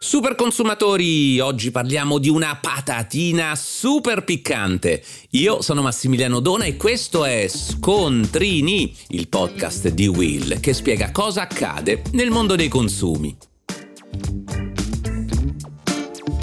Super consumatori, oggi parliamo di una patatina super piccante. Io sono Massimiliano Dona e questo è Scontrini, il podcast di Will che spiega cosa accade nel mondo dei consumi.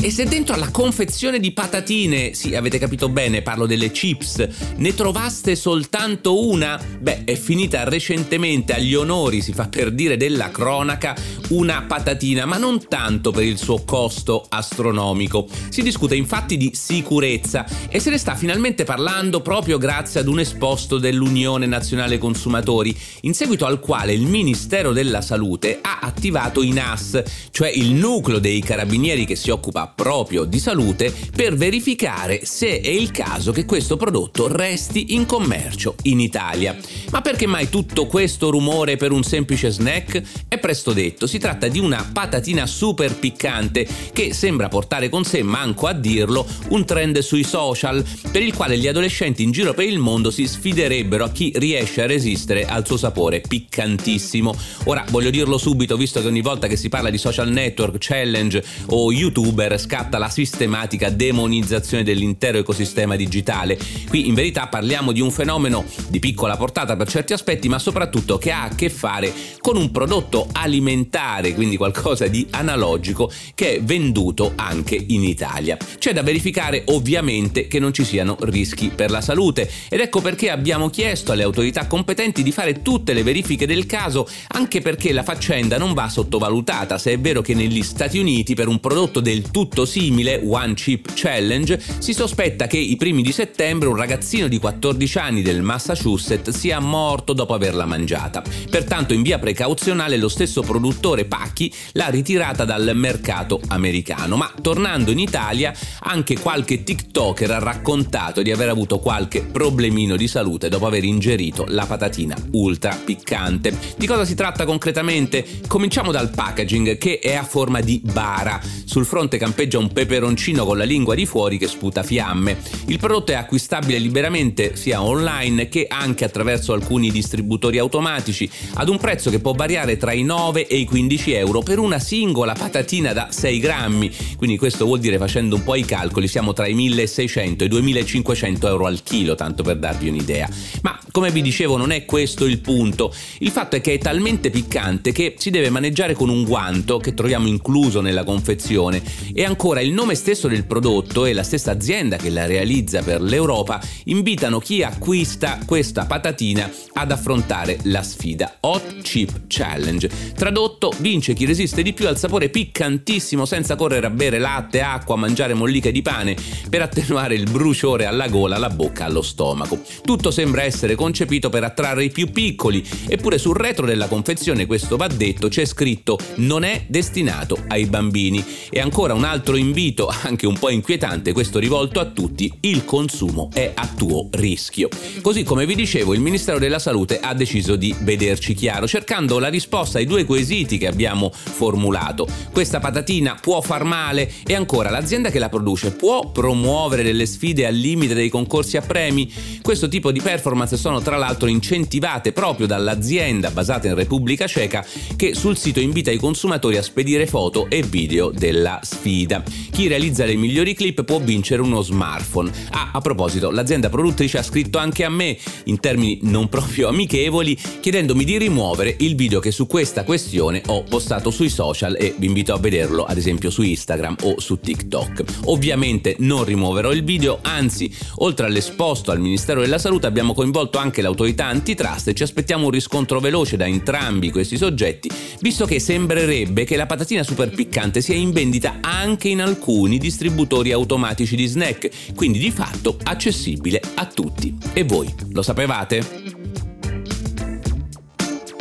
E se dentro alla confezione di patatine, sì avete capito bene, parlo delle chips, ne trovaste soltanto una, beh è finita recentemente agli onori, si fa per dire, della cronaca, una patatina, ma non tanto per il suo costo astronomico. Si discute infatti di sicurezza e se ne sta finalmente parlando proprio grazie ad un esposto dell'Unione Nazionale Consumatori, in seguito al quale il Ministero della Salute ha attivato i NAS, cioè il nucleo dei carabinieri che si occupa proprio di salute per verificare se è il caso che questo prodotto resti in commercio in Italia. Ma perché mai tutto questo rumore per un semplice snack? È presto detto, si tratta di una patatina super piccante che sembra portare con sé, manco a dirlo, un trend sui social per il quale gli adolescenti in giro per il mondo si sfiderebbero a chi riesce a resistere al suo sapore piccantissimo. Ora voglio dirlo subito, visto che ogni volta che si parla di social network, challenge o youtuber scatta la sistematica demonizzazione dell'intero ecosistema digitale. Qui in verità parliamo di un fenomeno di piccola portata per certi aspetti, ma soprattutto che ha a che fare con un prodotto alimentare, quindi qualcosa di analogico, che è venduto anche in Italia. C'è da verificare ovviamente che non ci siano rischi per la salute ed ecco perché abbiamo chiesto alle autorità competenti di fare tutte le verifiche del caso, anche perché la faccenda non va sottovalutata, se è vero che negli Stati Uniti per un prodotto del tutto molto simile, One Chip Challenge, si sospetta che i primi di settembre un ragazzino di 14 anni del Massachusetts sia morto dopo averla mangiata. Pertanto in via precauzionale lo stesso produttore Pacchi l'ha ritirata dal mercato americano. Ma tornando in Italia, anche qualche TikToker ha raccontato di aver avuto qualche problemino di salute dopo aver ingerito la patatina ultra piccante. Di cosa si tratta concretamente? Cominciamo dal packaging che è a forma di bara. Sul fronte campeggiato campeggia un peperoncino con la lingua di fuori che sputa fiamme. Il prodotto è acquistabile liberamente sia online che anche attraverso alcuni distributori automatici ad un prezzo che può variare tra i 9 e i 15 euro per una singola patatina da 6 grammi. Quindi questo vuol dire facendo un po' i calcoli siamo tra i 1600 e i 2500 euro al chilo, tanto per darvi un'idea. Ma come vi dicevo non è questo il punto. Il fatto è che è talmente piccante che si deve maneggiare con un guanto che troviamo incluso nella confezione e anche ancora il nome stesso del prodotto e la stessa azienda che la realizza per l'Europa invitano chi acquista questa patatina ad affrontare la sfida Hot Chip Challenge. Tradotto, vince chi resiste di più al sapore piccantissimo senza correre a bere latte, acqua, mangiare molliche di pane per attenuare il bruciore alla gola, alla bocca, allo stomaco. Tutto sembra essere concepito per attrarre i più piccoli, eppure sul retro della confezione, questo va detto, c'è scritto non è destinato ai bambini. E ancora un altro altro invito, anche un po' inquietante, questo rivolto a tutti, il consumo è a tuo rischio. Così come vi dicevo, il Ministero della Salute ha deciso di vederci chiaro, cercando la risposta ai due quesiti che abbiamo formulato. Questa patatina può far male e ancora l'azienda che la produce può promuovere delle sfide al limite dei concorsi a premi? Questo tipo di performance sono tra l'altro incentivate proprio dall'azienda basata in Repubblica Ceca che sul sito invita i consumatori a spedire foto e video della sfida sfida. Chi realizza le migliori clip può vincere uno smartphone. Ah, a proposito, l'azienda produttrice ha scritto anche a me, in termini non proprio amichevoli, chiedendomi di rimuovere il video che su questa questione ho postato sui social e vi invito a vederlo ad esempio su Instagram o su TikTok. Ovviamente non rimuoverò il video, anzi, oltre all'esposto al Ministero della Salute abbiamo coinvolto anche l'autorità antitrust e ci aspettiamo un riscontro veloce da entrambi questi soggetti, visto che sembrerebbe che la patatina super piccante sia in vendita anche in alcuni distributori automatici di snack, quindi di fatto accessibile a tutti. E voi lo sapevate?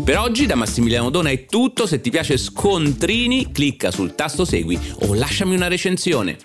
Per oggi da Massimiliano Dona è tutto, se ti piace Scontrini clicca sul tasto segui o lasciami una recensione.